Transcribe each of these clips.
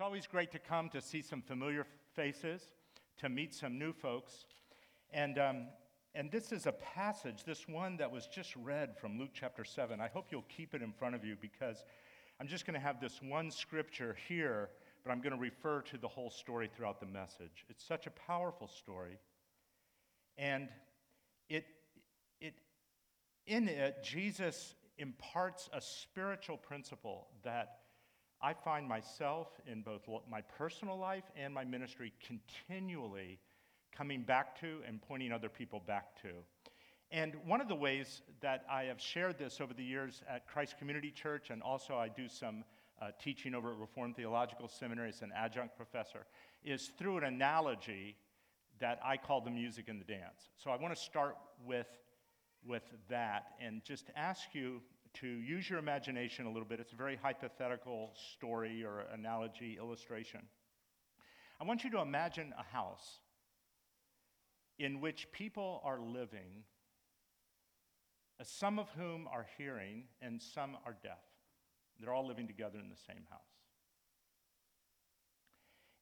it's always great to come to see some familiar faces, to meet some new folks. And, um, and this is a passage, this one that was just read from Luke chapter 7. I hope you'll keep it in front of you because I'm just going to have this one scripture here, but I'm going to refer to the whole story throughout the message. It's such a powerful story. And it, it, in it, Jesus imparts a spiritual principle that I find myself in both my personal life and my ministry continually coming back to and pointing other people back to. And one of the ways that I have shared this over the years at Christ Community Church, and also I do some uh, teaching over at Reformed Theological Seminary as an adjunct professor, is through an analogy that I call the music and the dance. So I want to start with, with that and just ask you to use your imagination a little bit. It's a very hypothetical story or analogy illustration. I want you to imagine a house in which people are living, uh, some of whom are hearing and some are deaf. They're all living together in the same house.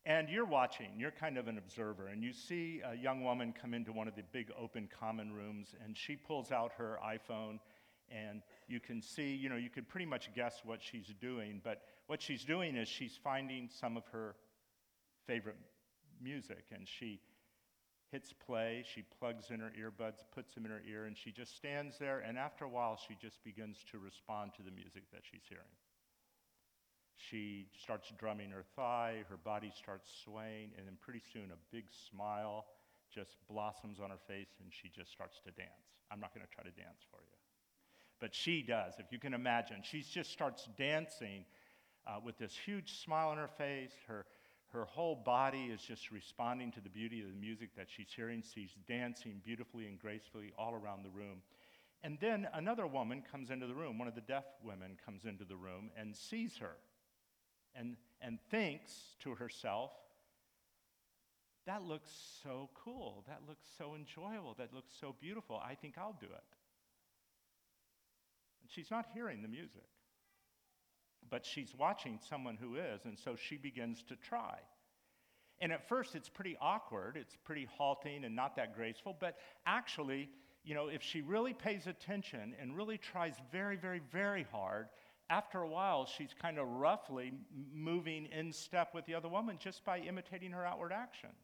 And you're watching, you're kind of an observer, and you see a young woman come into one of the big open common rooms, and she pulls out her iPhone and you can see, you know, you could pretty much guess what she's doing, but what she's doing is she's finding some of her favorite music, and she hits play, she plugs in her earbuds, puts them in her ear, and she just stands there, and after a while, she just begins to respond to the music that she's hearing. She starts drumming her thigh, her body starts swaying, and then pretty soon a big smile just blossoms on her face, and she just starts to dance. I'm not going to try to dance for you but she does, if you can imagine. She just starts dancing uh, with this huge smile on her face. Her, her whole body is just responding to the beauty of the music that she's hearing. She's dancing beautifully and gracefully all around the room. And then another woman comes into the room, one of the deaf women comes into the room and sees her and, and thinks to herself, that looks so cool. That looks so enjoyable. That looks so beautiful. I think I'll do it. And she's not hearing the music. But she's watching someone who is, and so she begins to try. And at first, it's pretty awkward, it's pretty halting and not that graceful, but actually, you know, if she really pays attention and really tries very, very, very hard, after a while, she's kind of roughly moving in step with the other woman just by imitating her outward actions.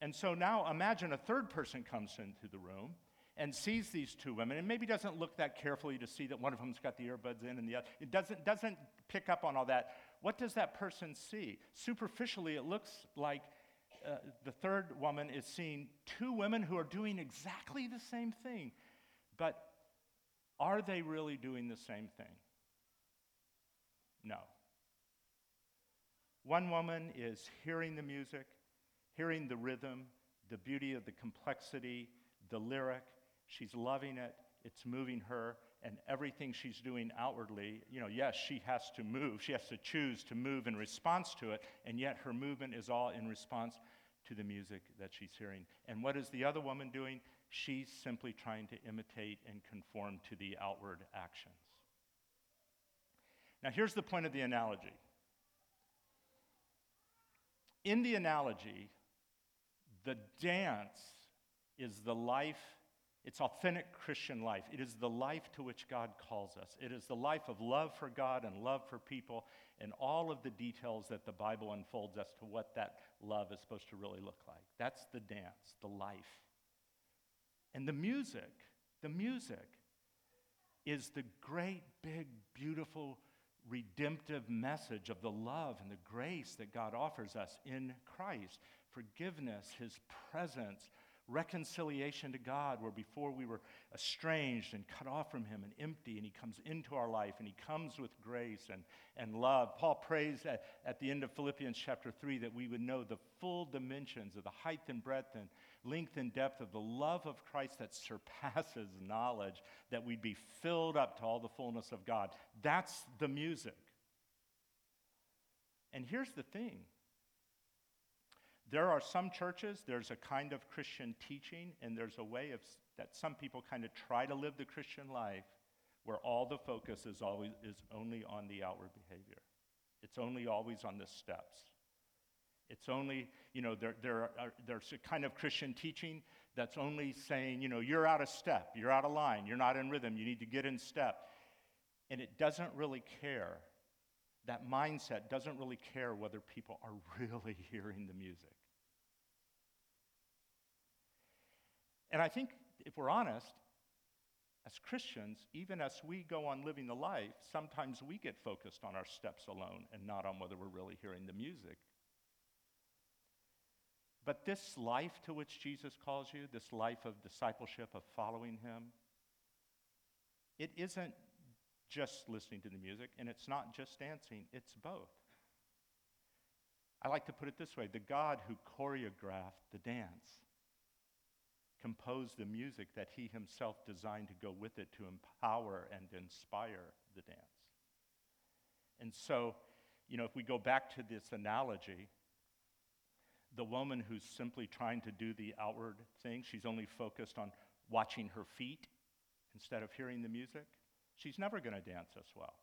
And so now imagine a third person comes into the room and sees these two women and maybe doesn't look that carefully to see that one of them's got the earbuds in and the other it doesn't, doesn't pick up on all that. What does that person see? Superficially it looks like uh, the third woman is seeing two women who are doing exactly the same thing. But are they really doing the same thing? No. One woman is hearing the music hearing the rhythm the beauty of the complexity the lyric She's loving it. It's moving her. And everything she's doing outwardly, you know, yes, she has to move. She has to choose to move in response to it. And yet her movement is all in response to the music that she's hearing. And what is the other woman doing? She's simply trying to imitate and conform to the outward actions. Now, here's the point of the analogy. In the analogy, the dance is the life it's authentic Christian life. It is the life to which God calls us. It is the life of love for God and love for people and all of the details that the Bible unfolds as to what that love is supposed to really look like. That's the dance, the life. And the music, the music is the great, big, beautiful, redemptive message of the love and the grace that God offers us in Christ forgiveness, His presence reconciliation to God, where before we were estranged and cut off from Him and empty, and He comes into our life and He comes with grace and, and love. Paul prays at, at the end of Philippians chapter 3 that we would know the full dimensions of the height and breadth and length and depth of the love of Christ that surpasses knowledge, that we'd be filled up to all the fullness of God. That's the music. And here's the thing there are some churches, there's a kind of Christian teaching, and there's a way of, that some people kind of try to live the Christian life where all the focus is, always, is only on the outward behavior. It's only always on the steps. It's only, you know, there, there are, there's a kind of Christian teaching that's only saying, you know, you're out of step, you're out of line, you're not in rhythm, you need to get in step. And it doesn't really care. That mindset doesn't really care whether people are really hearing the music. And I think if we're honest, as Christians, even as we go on living the life, sometimes we get focused on our steps alone and not on whether we're really hearing the music. But this life to which Jesus calls you, this life of discipleship, of following him, it isn't just listening to the music and it's not just dancing, it's both. I like to put it this way the God who choreographed the dance composed the music that he himself designed to go with it to empower and inspire the dance. And so, you know, if we go back to this analogy, the woman who's simply trying to do the outward thing, she's only focused on watching her feet instead of hearing the music, she's never going to dance as well.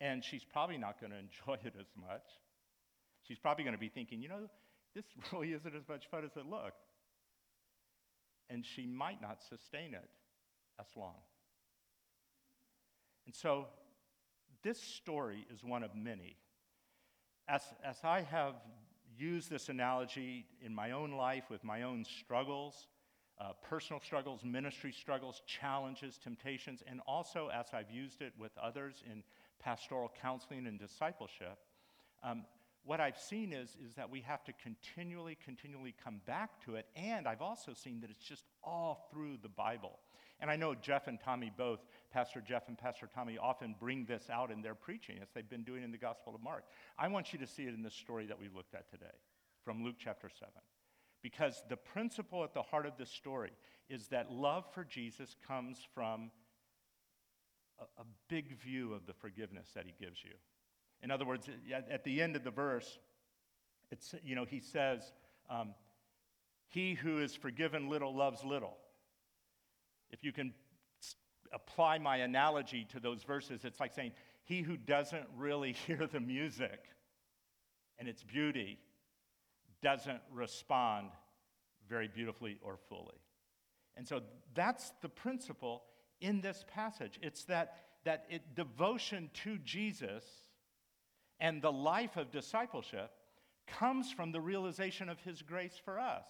And she's probably not going to enjoy it as much. She's probably going to be thinking, you know, this really isn't as much fun as it looked and she might not sustain it as long. And so, this story is one of many. As, as I have used this analogy in my own life with my own struggles, uh, personal struggles, ministry struggles, challenges, temptations, and also as I've used it with others in pastoral counseling and discipleship, um, what I've seen is, is that we have to continually, continually come back to it. And I've also seen that it's just all through the Bible. And I know Jeff and Tommy both, Pastor Jeff and Pastor Tommy, often bring this out in their preaching, as they've been doing in the Gospel of Mark. I want you to see it in the story that we've looked at today from Luke chapter 7. Because the principle at the heart of this story is that love for Jesus comes from a, a big view of the forgiveness that he gives you. In other words, at the end of the verse, it's, you know, he says, um, He who is forgiven little loves little. If you can apply my analogy to those verses, it's like saying, He who doesn't really hear the music and its beauty doesn't respond very beautifully or fully. And so that's the principle in this passage. It's that, that it, devotion to Jesus and the life of discipleship comes from the realization of His grace for us.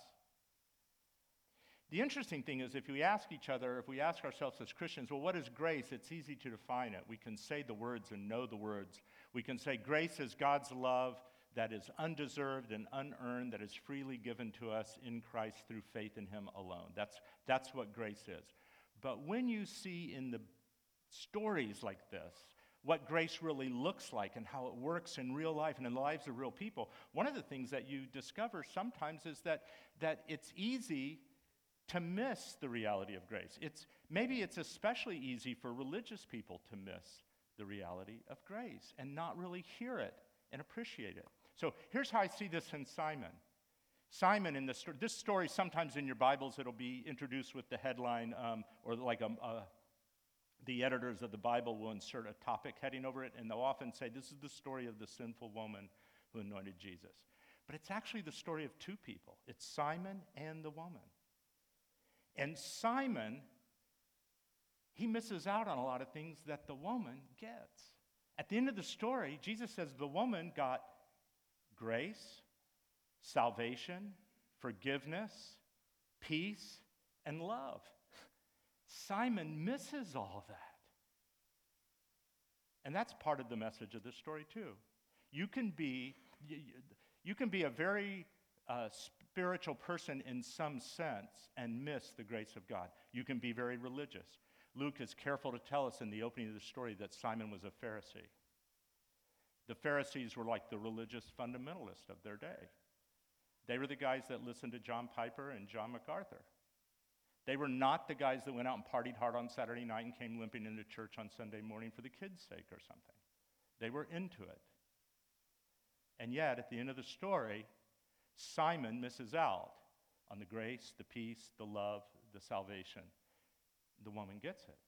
The interesting thing is, if we ask each other, if we ask ourselves as Christians, well, what is grace? It's easy to define it. We can say the words and know the words. We can say grace is God's love that is undeserved and unearned, that is freely given to us in Christ through faith in Him alone. That's, that's what grace is. But when you see in the stories like this, what grace really looks like and how it works in real life and in the lives of real people, one of the things that you discover sometimes is that, that it's easy to miss the reality of grace. It's, maybe it's especially easy for religious people to miss the reality of grace and not really hear it and appreciate it. So here's how I see this in Simon. Simon in the story, this story sometimes in your Bibles it'll be introduced with the headline um, or like a, a the editors of the Bible will insert a topic heading over it, and they'll often say, This is the story of the sinful woman who anointed Jesus. But it's actually the story of two people it's Simon and the woman. And Simon, he misses out on a lot of things that the woman gets. At the end of the story, Jesus says the woman got grace, salvation, forgiveness, peace, and love. Simon misses all that. And that's part of the message of this story, too. You can be, you can be a very uh, spiritual person in some sense and miss the grace of God. You can be very religious. Luke is careful to tell us in the opening of the story that Simon was a Pharisee. The Pharisees were like the religious fundamentalists of their day. They were the guys that listened to John Piper and John MacArthur. They were not the guys that went out and partied hard on Saturday night and came limping into church on Sunday morning for the kids' sake or something. They were into it. And yet, at the end of the story, Simon misses out on the grace, the peace, the love, the salvation. The woman gets it.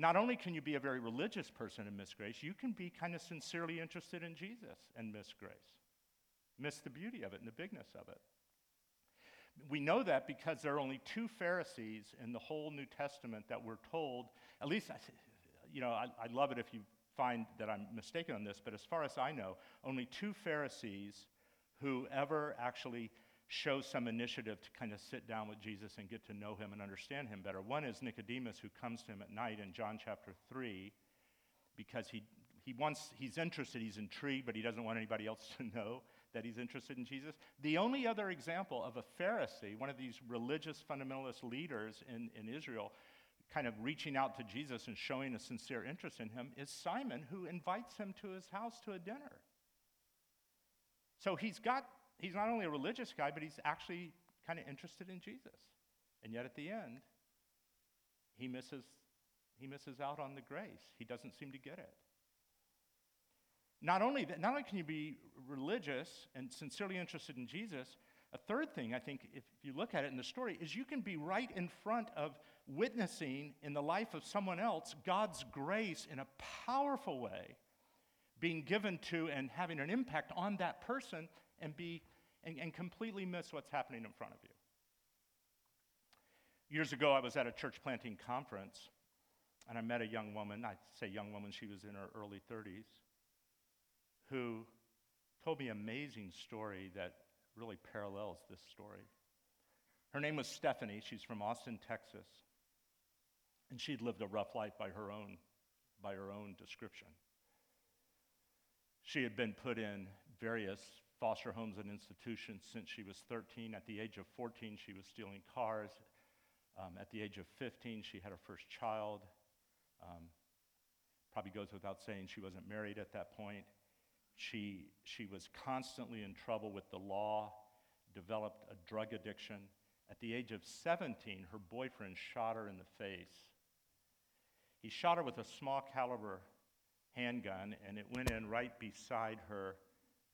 Not only can you be a very religious person and miss grace, you can be kind of sincerely interested in Jesus and miss grace. Miss the beauty of it and the bigness of it. We know that because there are only two Pharisees in the whole New Testament that we're told, at least, you know, I, I love it if you find that I'm mistaken on this, but as far as I know, only two Pharisees who ever actually show some initiative to kind of sit down with Jesus and get to know him and understand him better. One is Nicodemus, who comes to him at night in John chapter 3 because he, he wants, he's interested, he's intrigued, but he doesn't want anybody else to know that he's interested in Jesus. The only other example of a Pharisee, one of these religious fundamentalist leaders in, in Israel, kind of reaching out to Jesus and showing a sincere interest in him, is Simon, who invites him to his house to a dinner. So he's got, he's not only a religious guy, but he's actually kind of interested in Jesus. And yet at the end, he misses, he misses out on the grace. He doesn't seem to get it. Not only, that, not only can you be religious and sincerely interested in Jesus, a third thing, I think, if you look at it in the story, is you can be right in front of witnessing in the life of someone else God's grace in a powerful way being given to and having an impact on that person and be and, and completely miss what's happening in front of you. Years ago, I was at a church planting conference, and I met a young woman. I say young woman, she was in her early 30s, who told me an amazing story that really parallels this story. Her name was Stephanie. She's from Austin, Texas. And she'd lived a rough life by her own, by her own description. She had been put in various foster homes and institutions since she was 13. At the age of 14, she was stealing cars. Um, at the age of 15, she had her first child. Um, probably goes without saying she wasn't married at that point. She, she was constantly in trouble with the law, developed a drug addiction. At the age of 17, her boyfriend shot her in the face. He shot her with a small caliber handgun, and it went in right beside her,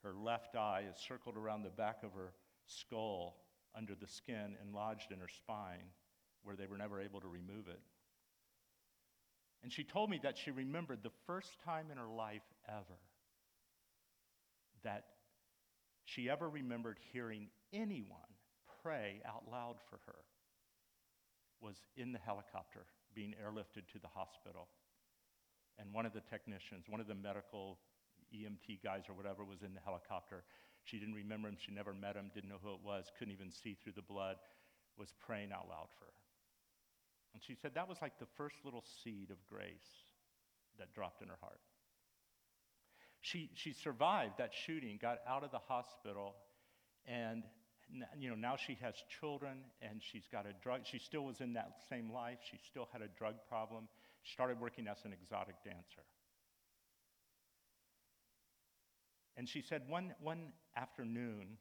her left eye. It circled around the back of her skull under the skin and lodged in her spine, where they were never able to remove it. And she told me that she remembered the first time in her life ever that she ever remembered hearing anyone pray out loud for her was in the helicopter being airlifted to the hospital. And one of the technicians, one of the medical EMT guys or whatever, was in the helicopter. She didn't remember him, she never met him, didn't know who it was, couldn't even see through the blood, was praying out loud for her. And she said that was like the first little seed of grace that dropped in her heart. She, she survived that shooting, got out of the hospital, and you know, now she has children and she's got a drug. She still was in that same life. She still had a drug problem. She started working as an exotic dancer. And she said one, one afternoon,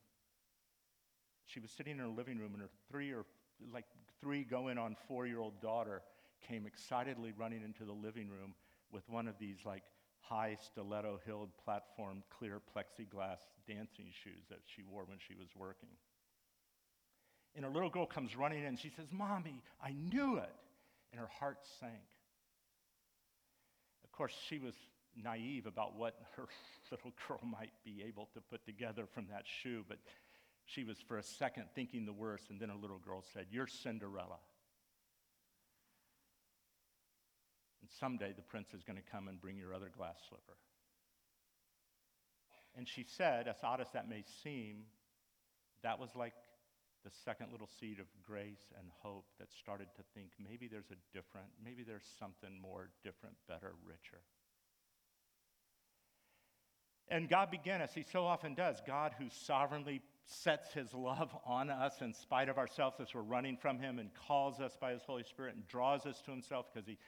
she was sitting in her living room and her three or like three going on four year old daughter came excitedly running into the living room with one of these like high stiletto heeled platform clear plexiglass dancing shoes that she wore when she was working. And her little girl comes running in and she says, Mommy, I knew it. And her heart sank. Of course, she was naive about what her little girl might be able to put together from that shoe, but she was for a second thinking the worst, and then a little girl said, You're Cinderella. And someday the prince is going to come and bring your other glass slipper. And she said, as odd as that may seem, that was like the second little seed of grace and hope that started to think maybe there's a different, maybe there's something more different, better, richer. And God began, as He so often does, God who sovereignly sets His love on us in spite of ourselves as we're running from Him and calls us by His Holy Spirit and draws us to Himself because He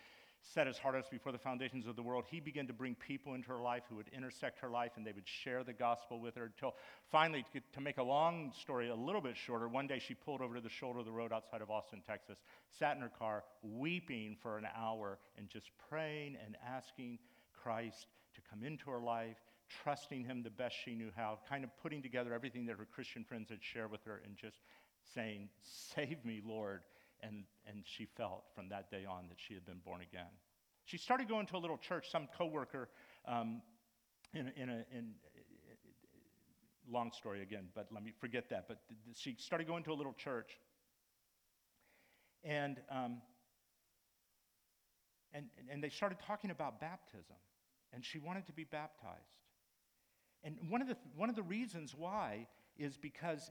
set his heart on us before the foundations of the world, he began to bring people into her life who would intersect her life and they would share the gospel with her until finally, to make a long story a little bit shorter, one day she pulled over to the shoulder of the road outside of Austin, Texas, sat in her car, weeping for an hour and just praying and asking Christ to come into her life, trusting him the best she knew how, kind of putting together everything that her Christian friends had shared with her and just saying, Save me, Lord. And, and she felt from that day on that she had been born again. She started going to a little church. Some coworker, um, in, in a in, long story again, but let me forget that. But th- she started going to a little church, and um, and and they started talking about baptism, and she wanted to be baptized. And one of the one of the reasons why is because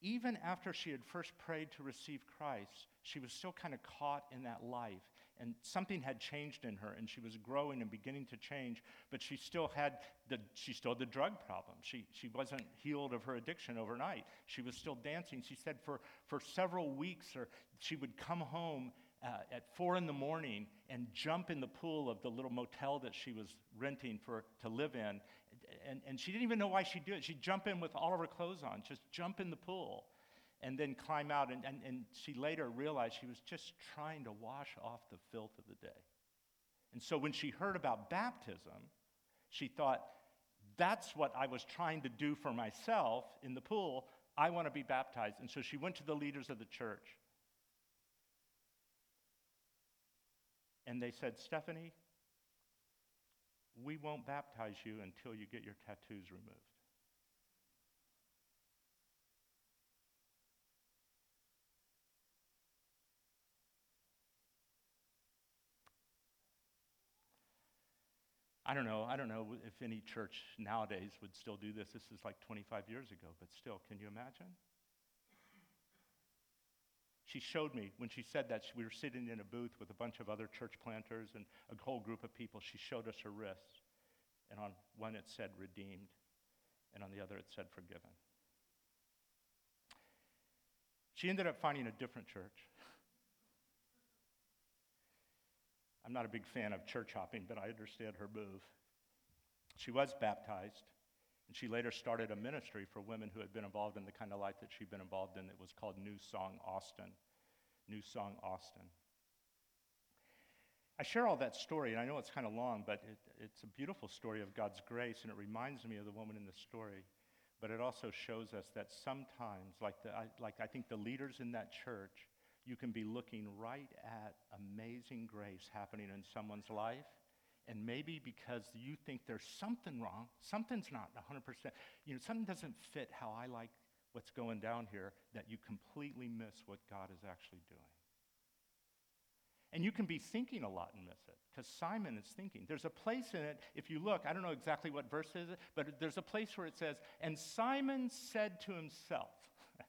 even after she had first prayed to receive Christ, she was still kind of caught in that life. And something had changed in her, and she was growing and beginning to change, but she still had the, she still had the drug problem. She, she wasn't healed of her addiction overnight. She was still dancing. She said for, for several weeks, or she would come home uh, at four in the morning and jump in the pool of the little motel that she was renting for, to live in. And, and she didn't even know why she'd do it. She'd jump in with all of her clothes on, just jump in the pool and then climb out. And, and, and she later realized she was just trying to wash off the filth of the day. And so when she heard about baptism, she thought, that's what I was trying to do for myself in the pool. I want to be baptized. And so she went to the leaders of the church. And they said, Stephanie, we won't baptize you until you get your tattoos removed. I don't know. I don't know if any church nowadays would still do this. This is like 25 years ago, but still, can you imagine? She showed me when she said that we were sitting in a booth with a bunch of other church planters and a whole group of people. She showed us her wrists, and on one it said redeemed, and on the other it said forgiven. She ended up finding a different church. I'm not a big fan of church hopping, but I understand her move. She was baptized, and she later started a ministry for women who had been involved in the kind of life that she'd been involved in. It was called New Song Austin. New Song Austin. I share all that story, and I know it's kind of long, but it, it's a beautiful story of God's grace, and it reminds me of the woman in the story. But it also shows us that sometimes, like, the, like I think the leaders in that church, you can be looking right at amazing grace happening in someone's life. And maybe because you think there's something wrong, something's not 100%, you know, something doesn't fit how I like what's going down here, that you completely miss what God is actually doing. And you can be thinking a lot and miss it, because Simon is thinking. There's a place in it, if you look, I don't know exactly what verse is it, but there's a place where it says, And Simon said to himself,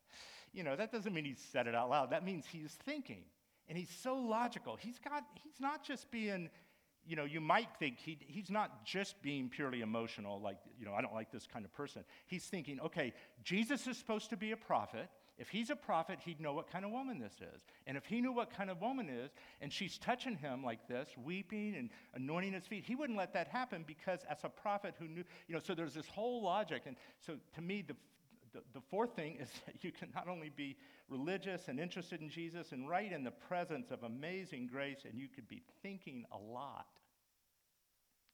you know, that doesn't mean he said it out loud. That means he's thinking. And he's so logical. He's got, he's not just being, you know, you might think he, he's not just being purely emotional, like, you know, I don't like this kind of person. He's thinking, okay, Jesus is supposed to be a prophet. If he's a prophet, he'd know what kind of woman this is. And if he knew what kind of woman is, and she's touching him like this, weeping and anointing his feet, he wouldn't let that happen because as a prophet who knew, you know, so there's this whole logic. And so to me, the the, the fourth thing is that you can not only be religious and interested in Jesus and right in the presence of amazing grace, and you could be thinking a lot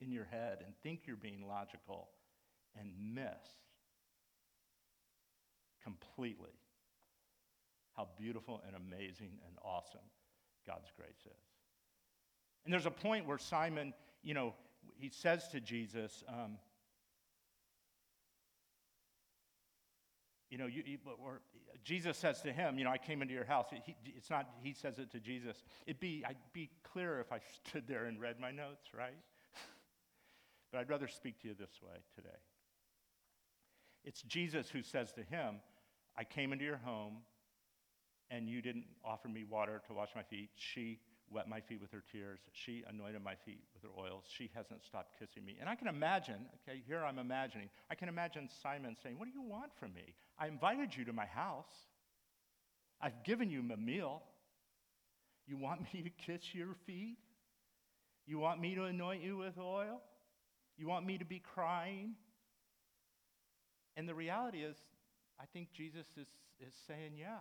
in your head and think you're being logical and miss completely how beautiful and amazing and awesome God's grace is. And there's a point where Simon, you know, he says to Jesus, um, you know, you, or Jesus says to him, you know, I came into your house. He, it's not he says it to Jesus. It'd be I'd be clearer if I stood there and read my notes, right? But I'd rather speak to you this way today. It's Jesus who says to him, I came into your home and you didn't offer me water to wash my feet. She wet my feet with her tears. She anointed my feet with her oils. She hasn't stopped kissing me. And I can imagine, okay, here I'm imagining, I can imagine Simon saying, What do you want from me? I invited you to my house. I've given you a meal. You want me to kiss your feet? You want me to anoint you with oil? You want me to be crying? And the reality is, I think Jesus is, is saying, Yeah.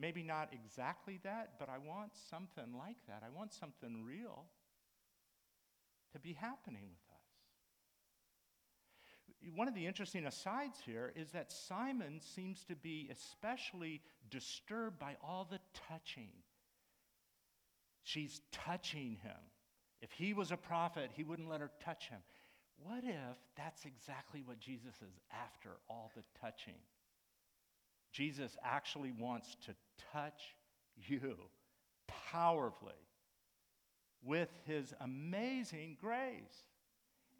Maybe not exactly that, but I want something like that. I want something real to be happening with us. One of the interesting asides here is that Simon seems to be especially disturbed by all the touching. She's touching him. If he was a prophet, he wouldn't let her touch him. What if that's exactly what Jesus is after all the touching? Jesus actually wants to touch you powerfully with his amazing grace.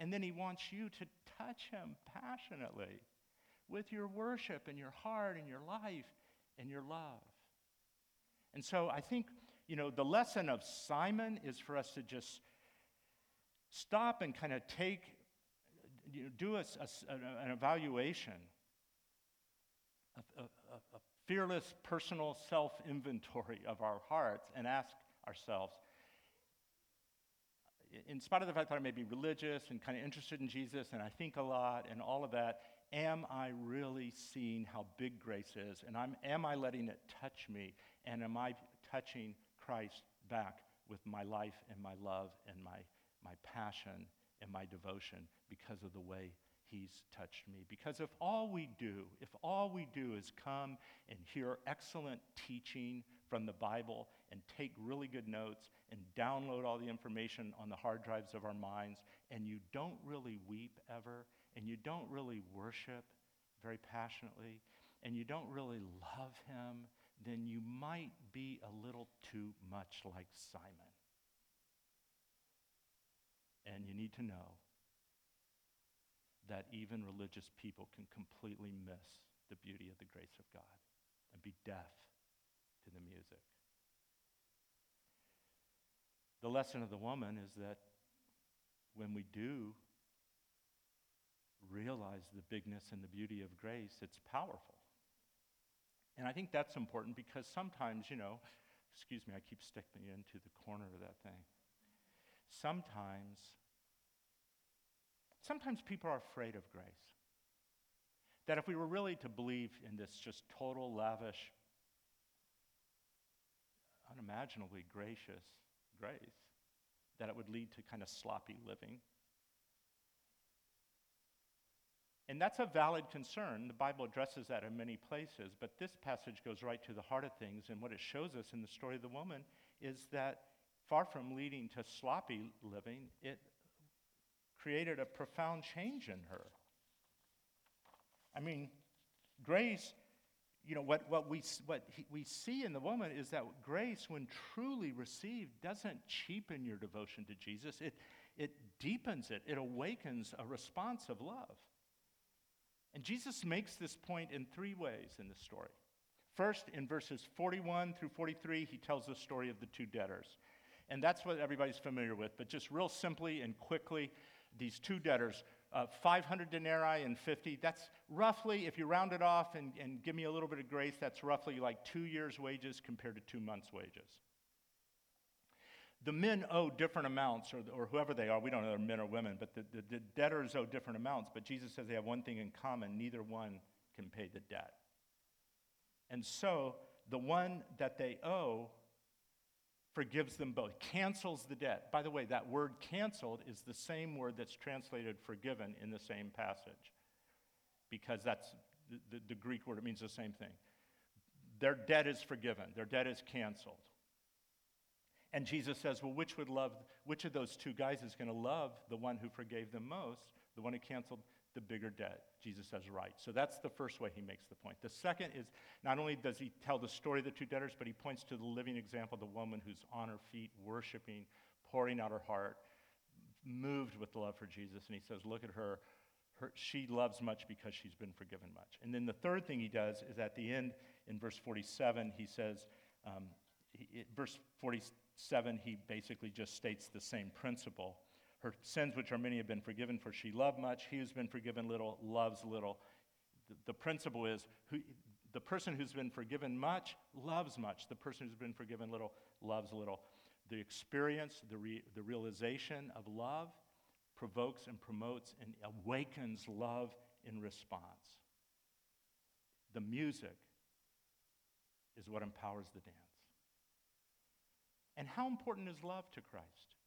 And then he wants you to touch him passionately with your worship and your heart and your life and your love. And so I think, you know, the lesson of Simon is for us to just stop and kind of take, you know, do a, a, an evaluation, a, a, fearless personal self inventory of our hearts and ask ourselves, in spite of the fact that I may be religious and kind of interested in Jesus and I think a lot and all of that, am I really seeing how big grace is? And I'm, am I letting it touch me? And am I touching Christ back with my life and my love and my, my passion and my devotion because of the way he's touched me? Because if all we do, if all we do is come and hear excellent teaching from the Bible and take really good notes and download all the information on the hard drives of our minds, and you don't really weep ever, and you don't really worship very passionately, and you don't really love him, then you might be a little too much like Simon. And you need to know that even religious people can completely miss the beauty of the grace of God and be deaf to the music. The lesson of the woman is that when we do realize the bigness and the beauty of grace, it's powerful. And I think that's important because sometimes, you know, excuse me, I keep sticking into the corner of that thing. Sometimes, sometimes people are afraid of grace. That if we were really to believe in this just total, lavish, unimaginably gracious grace, that it would lead to kind of sloppy living. And that's a valid concern. The Bible addresses that in many places, but this passage goes right to the heart of things. And what it shows us in the story of the woman is that far from leading to sloppy living, it created a profound change in her. I mean, grace you know, what, what, we, what he, we see in the woman is that grace, when truly received, doesn't cheapen your devotion to Jesus. It, it deepens it, it awakens a response of love. And Jesus makes this point in three ways in the story. First, in verses 41 through 43, he tells the story of the two debtors. And that's what everybody's familiar with, but just real simply and quickly, these two debtors uh, 500 denarii and 50. That's roughly, if you round it off and, and give me a little bit of grace, that's roughly like two years' wages compared to two months' wages. The men owe different amounts, or, or whoever they are. We don't know they're men or women, but the, the, the debtors owe different amounts. But Jesus says they have one thing in common neither one can pay the debt. And so the one that they owe forgives them both, cancels the debt. By the way, that word canceled is the same word that's translated forgiven in the same passage, because that's the, the, the Greek word, it means the same thing. Their debt is forgiven, their debt is canceled. And Jesus says, Well, which would love, which of those two guys is going to love the one who forgave them most, the one who canceled the bigger debt. Jesus says, right. So that's the first way he makes the point. The second is not only does he tell the story of the two debtors, but he points to the living example of the woman who's on her feet, worshiping, pouring out her heart, moved with love for Jesus. And he says, look at her. her she loves much because she's been forgiven much. And then the third thing he does is at the end, in verse 47, he says, um, he, verse 47, he basically just states the same principle. Her sins, which are many, have been forgiven, for she loved much. He who's been forgiven little loves little. The, the principle is who, the person who's been forgiven much loves much. The person who's been forgiven little loves little. The experience, the, re, the realization of love provokes and promotes and awakens love in response. The music is what empowers the dance. And how important is love to Christ?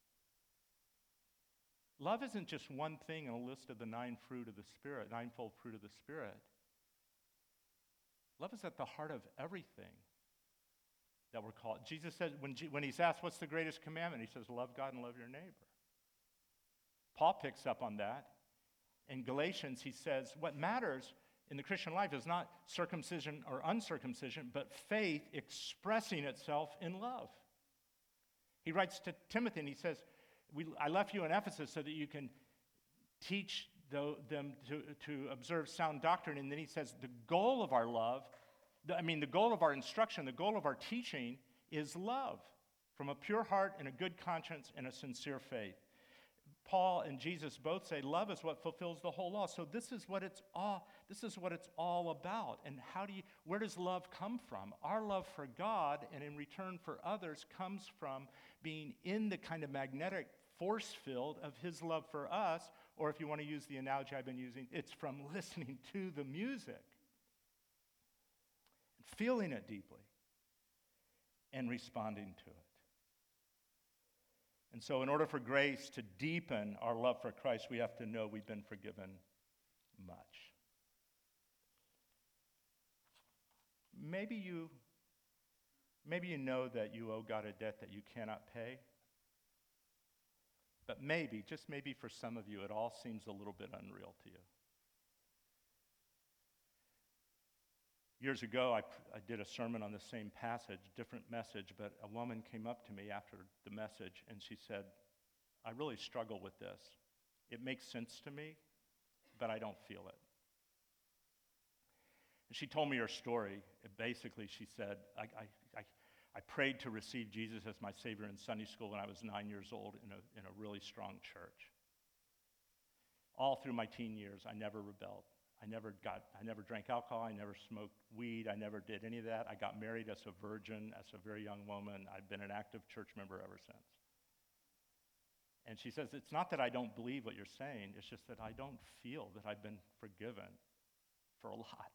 Love isn't just one thing in a list of the nine fruit of the Spirit, ninefold fruit of the Spirit. Love is at the heart of everything that we're called. Jesus said, when, when he's asked, What's the greatest commandment? He says, Love God and love your neighbor. Paul picks up on that. In Galatians, he says, What matters in the Christian life is not circumcision or uncircumcision, but faith expressing itself in love. He writes to Timothy and he says, I left you in Ephesus so that you can teach them to, to observe sound doctrine. And then he says, The goal of our love, I mean, the goal of our instruction, the goal of our teaching is love from a pure heart and a good conscience and a sincere faith. Paul and Jesus both say love is what fulfills the whole law. So this is what it's all this is what it's all about. And how do you where does love come from? Our love for God and in return for others comes from being in the kind of magnetic force field of his love for us, or if you want to use the analogy I've been using, it's from listening to the music, feeling it deeply, and responding to it. And so, in order for grace to deepen our love for Christ, we have to know we've been forgiven much. Maybe you, maybe you know that you owe God a debt that you cannot pay. But maybe, just maybe for some of you, it all seems a little bit unreal to you. Years ago, I, I did a sermon on the same passage, different message, but a woman came up to me after the message and she said, I really struggle with this. It makes sense to me, but I don't feel it. And she told me her story. Basically, she said, I, I, I, prayed to receive Jesus as my Savior in Sunday school when I was nine years old in a, in a really strong church. All through my teen years, I never rebelled. I never got, I never drank alcohol. I never smoked weed. I never did any of that. I got married as a virgin, as a very young woman. I've been an active church member ever since. And she says, It's not that I don't believe what you're saying, it's just that I don't feel that I've been forgiven for a lot.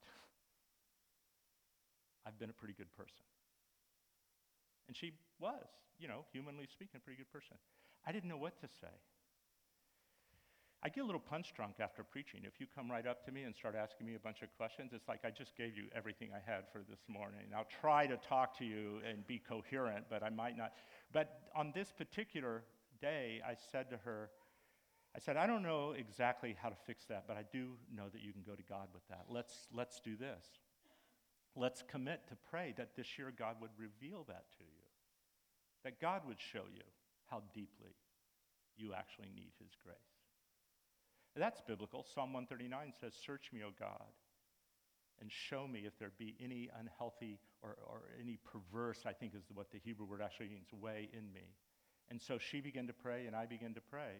I've been a pretty good person. And she was, you know, humanly speaking, a pretty good person. I didn't know what to say. I get a little punch drunk after preaching. If you come right up to me and start asking me a bunch of questions, it's like I just gave you everything I had for this morning. I'll try to talk to you and be coherent, but I might not. But on this particular day, I said to her, I said, I don't know exactly how to fix that, but I do know that you can go to God with that. Let's, let's do this. Let's commit to pray that this year God would reveal that to you, that God would show you how deeply you actually need His grace. That's biblical. Psalm 139 says, Search me, O God, and show me if there be any unhealthy or, or any perverse, I think is what the Hebrew word actually means, way in me. And so she began to pray, and I began to pray.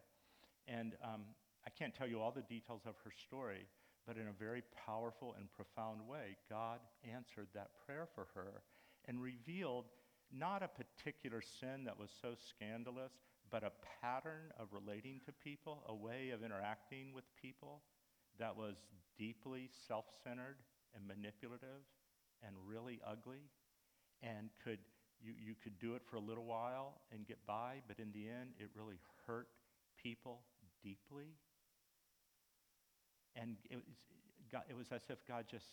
And um, I can't tell you all the details of her story, but in a very powerful and profound way, God answered that prayer for her and revealed not a particular sin that was so scandalous, but a pattern of relating to people, a way of interacting with people that was deeply self centered and manipulative and really ugly and could you, you could do it for a little while and get by, but in the end, it really hurt people deeply. And it was, it was as if God just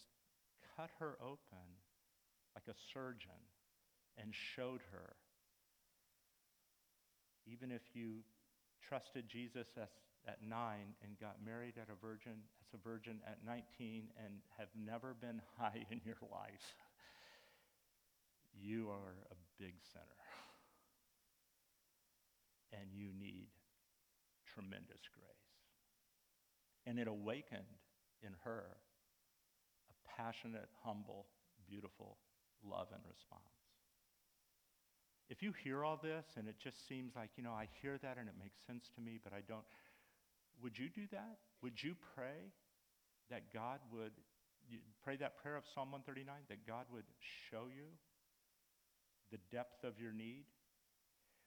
cut her open like a surgeon and showed her even if you trusted Jesus as, at nine and got married at a virgin, as a virgin at 19 and have never been high in your life, you are a big sinner. And you need tremendous grace. And it awakened in her a passionate, humble, beautiful love and response. If you hear all this and it just seems like, you know, I hear that and it makes sense to me, but I don't, would you do that? Would you pray that God would, pray that prayer of Psalm 139, that God would show you the depth of your need?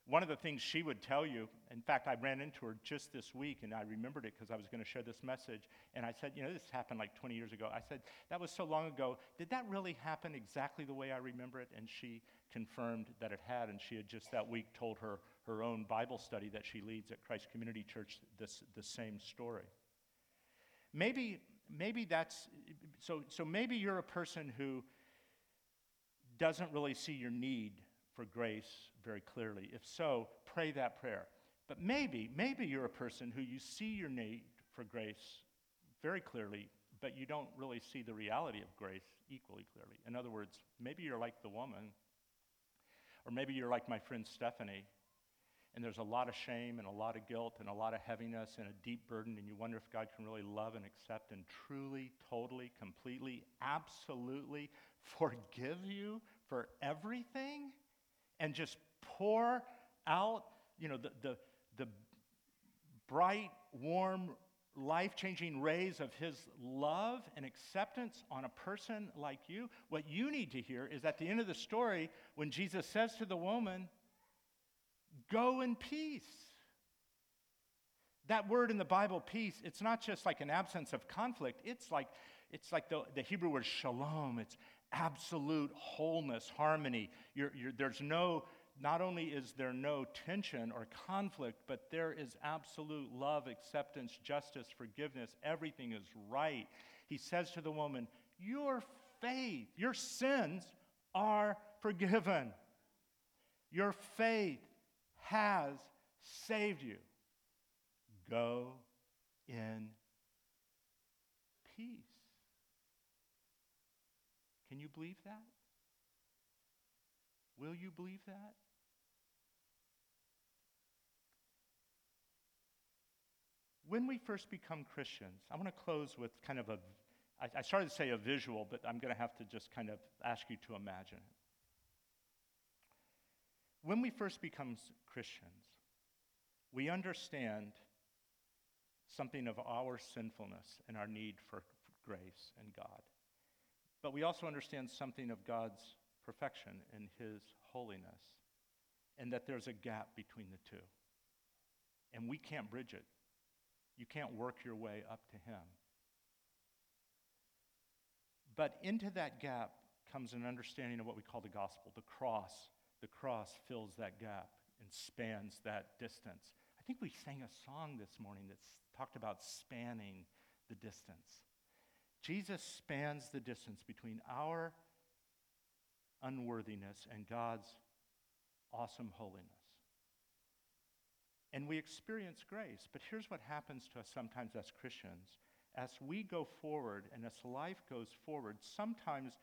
One of the things she would tell you, in fact, I ran into her just this week and I remembered it because I was going to share this message. And I said, You know, this happened like 20 years ago. I said, That was so long ago. Did that really happen exactly the way I remember it? And she confirmed that it had. And she had just that week told her, her own Bible study that she leads at Christ Community Church this, the same story. Maybe, maybe that's, so, so maybe you're a person who doesn't really see your need for grace very clearly. If so, pray that prayer. But maybe, maybe you're a person who you see your need for grace very clearly, but you don't really see the reality of grace equally clearly. In other words, maybe you're like the woman, or maybe you're like my friend Stephanie, and there's a lot of shame and a lot of guilt and a lot of heaviness and a deep burden, and you wonder if God can really love and accept and truly, totally, completely, absolutely forgive you for everything and just pour out, you know, the, the, the bright, warm, life changing rays of his love and acceptance on a person like you. What you need to hear is at the end of the story, when Jesus says to the woman, Go in peace. That word in the Bible, peace, it's not just like an absence of conflict. It's like, it's like the, the Hebrew word shalom. It's absolute wholeness, harmony. You're, you're, there's no not only is there no tension or conflict, but there is absolute love, acceptance, justice, forgiveness. Everything is right. He says to the woman, Your faith, your sins are forgiven. Your faith has saved you. Go in peace. Can you believe that? Will you believe that? When we first become Christians, I want to close with kind of a, I, I started to say a visual, but I'm going to have to just kind of ask you to imagine it. When we first become Christians, we understand something of our sinfulness and our need for grace and God. But we also understand something of God's perfection and His holiness, and that there's a gap between the two. And we can't bridge it. You can't work your way up to Him. But into that gap comes an understanding of what we call the gospel. The cross, the cross fills that gap and spans that distance. I think we sang a song this morning that talked about spanning the distance. Jesus spans the distance between our unworthiness and God's awesome holiness and we experience grace. But here's what happens to us sometimes as Christians. As we go forward and as life goes forward, sometimes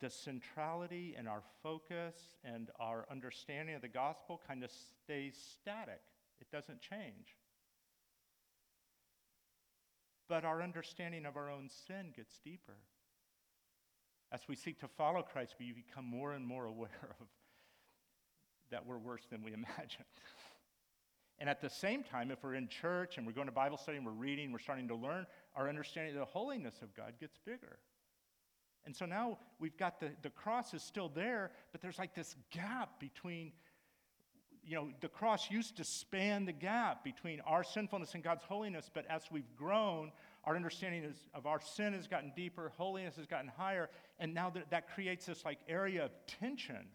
the centrality and our focus and our understanding of the gospel kind of stays static, it doesn't change. But our understanding of our own sin gets deeper. As we seek to follow Christ, we become more and more aware of that we're worse than we imagined. And at the same time, if we're in church and we're going to Bible study and we're reading, we're starting to learn, our understanding of the holiness of God gets bigger. And so now we've got the, the cross is still there, but there's like this gap between, you know, the cross used to span the gap between our sinfulness and God's holiness, but as we've grown, our understanding is, of our sin has gotten deeper, holiness has gotten higher, and now that, that creates this like area of tension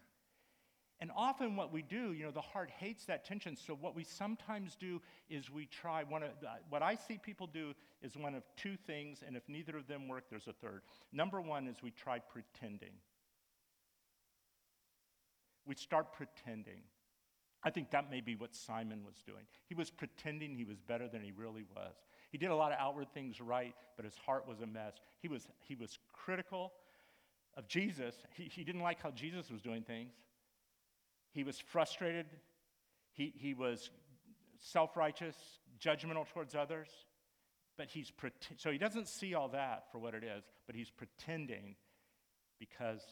and often, what we do, you know, the heart hates that tension. So, what we sometimes do is we try one of uh, what I see people do is one of two things, and if neither of them work, there's a third. Number one is we try pretending. We start pretending. I think that may be what Simon was doing. He was pretending he was better than he really was. He did a lot of outward things right, but his heart was a mess. He was, he was critical of Jesus. He, he didn't like how Jesus was doing things. He was frustrated. He, he was self righteous, judgmental towards others. But he's pretend- so he doesn't see all that for what it is, but he's pretending because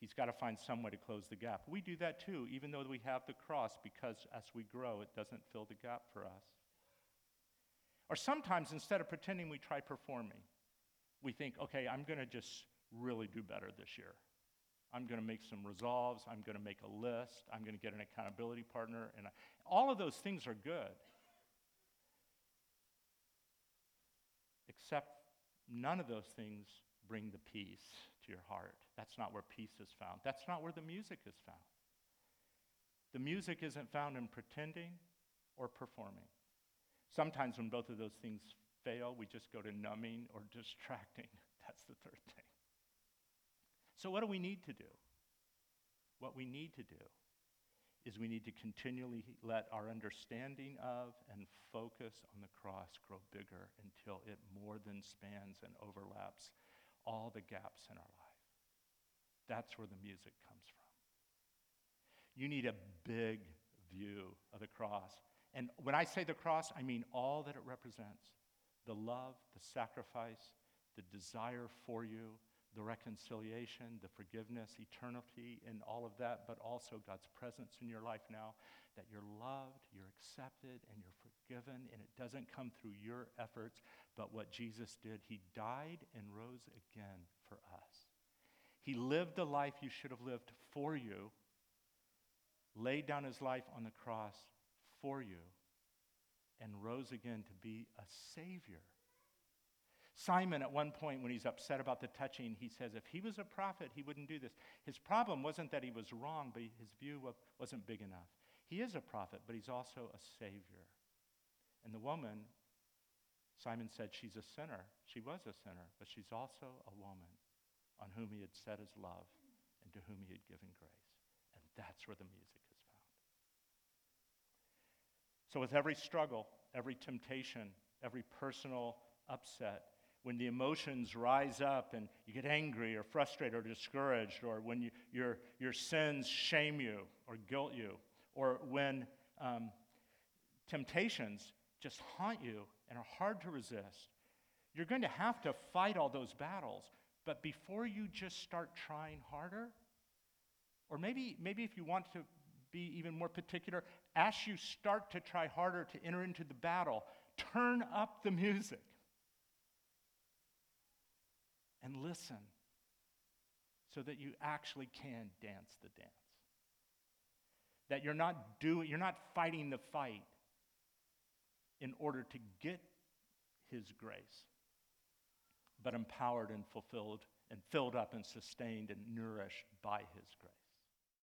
he's got to find some way to close the gap. We do that too, even though we have the cross, because as we grow, it doesn't fill the gap for us. Or sometimes instead of pretending, we try performing. We think, okay, I'm going to just really do better this year. I'm going to make some resolves. I'm going to make a list. I'm going to get an accountability partner. And I, all of those things are good. Except none of those things bring the peace to your heart. That's not where peace is found. That's not where the music is found. The music isn't found in pretending or performing. Sometimes when both of those things fail, we just go to numbing or distracting. That's the third. So, what do we need to do? what we need to do is we need to continually let our understanding of and focus on the cross grow bigger until it more than spans and overlaps all the gaps in our life. That's where the music comes from. You need a big view of the cross. And when I say the cross, I mean all that it represents the love, the sacrifice, the desire for you, the reconciliation, the forgiveness, eternity, and all of that, but also God's presence in your life now, that you're loved, you're accepted, and you're forgiven, and it doesn't come through your efforts, but what Jesus did. He died and rose again for us. He lived the life you should have lived for you, laid down his life on the cross for you, and rose again to be a Savior Simon, at one point, when he's upset about the touching, he says, if he was a prophet, he wouldn't do this. His problem wasn't that he was wrong, but his view wasn't big enough. He is a prophet, but he's also a savior. And the woman, Simon said, she's a sinner. She was a sinner, but she's also a woman on whom he had set his love and to whom he had given grace. And that's where the music is found. So, with every struggle, every temptation, every personal upset, when the emotions rise up and you get angry or frustrated or discouraged, or when you, your, your sins shame you or guilt you, or when um, temptations just haunt you and are hard to resist, you're going to have to fight all those battles. But before you just start trying harder, or maybe, maybe if you want to be even more particular, as you start to try harder to enter into the battle, turn up the music and listen so that you actually can dance the dance. That you're not doing you're not fighting the fight in order to get his grace, but empowered and fulfilled and filled up and sustained and nourished by his grace.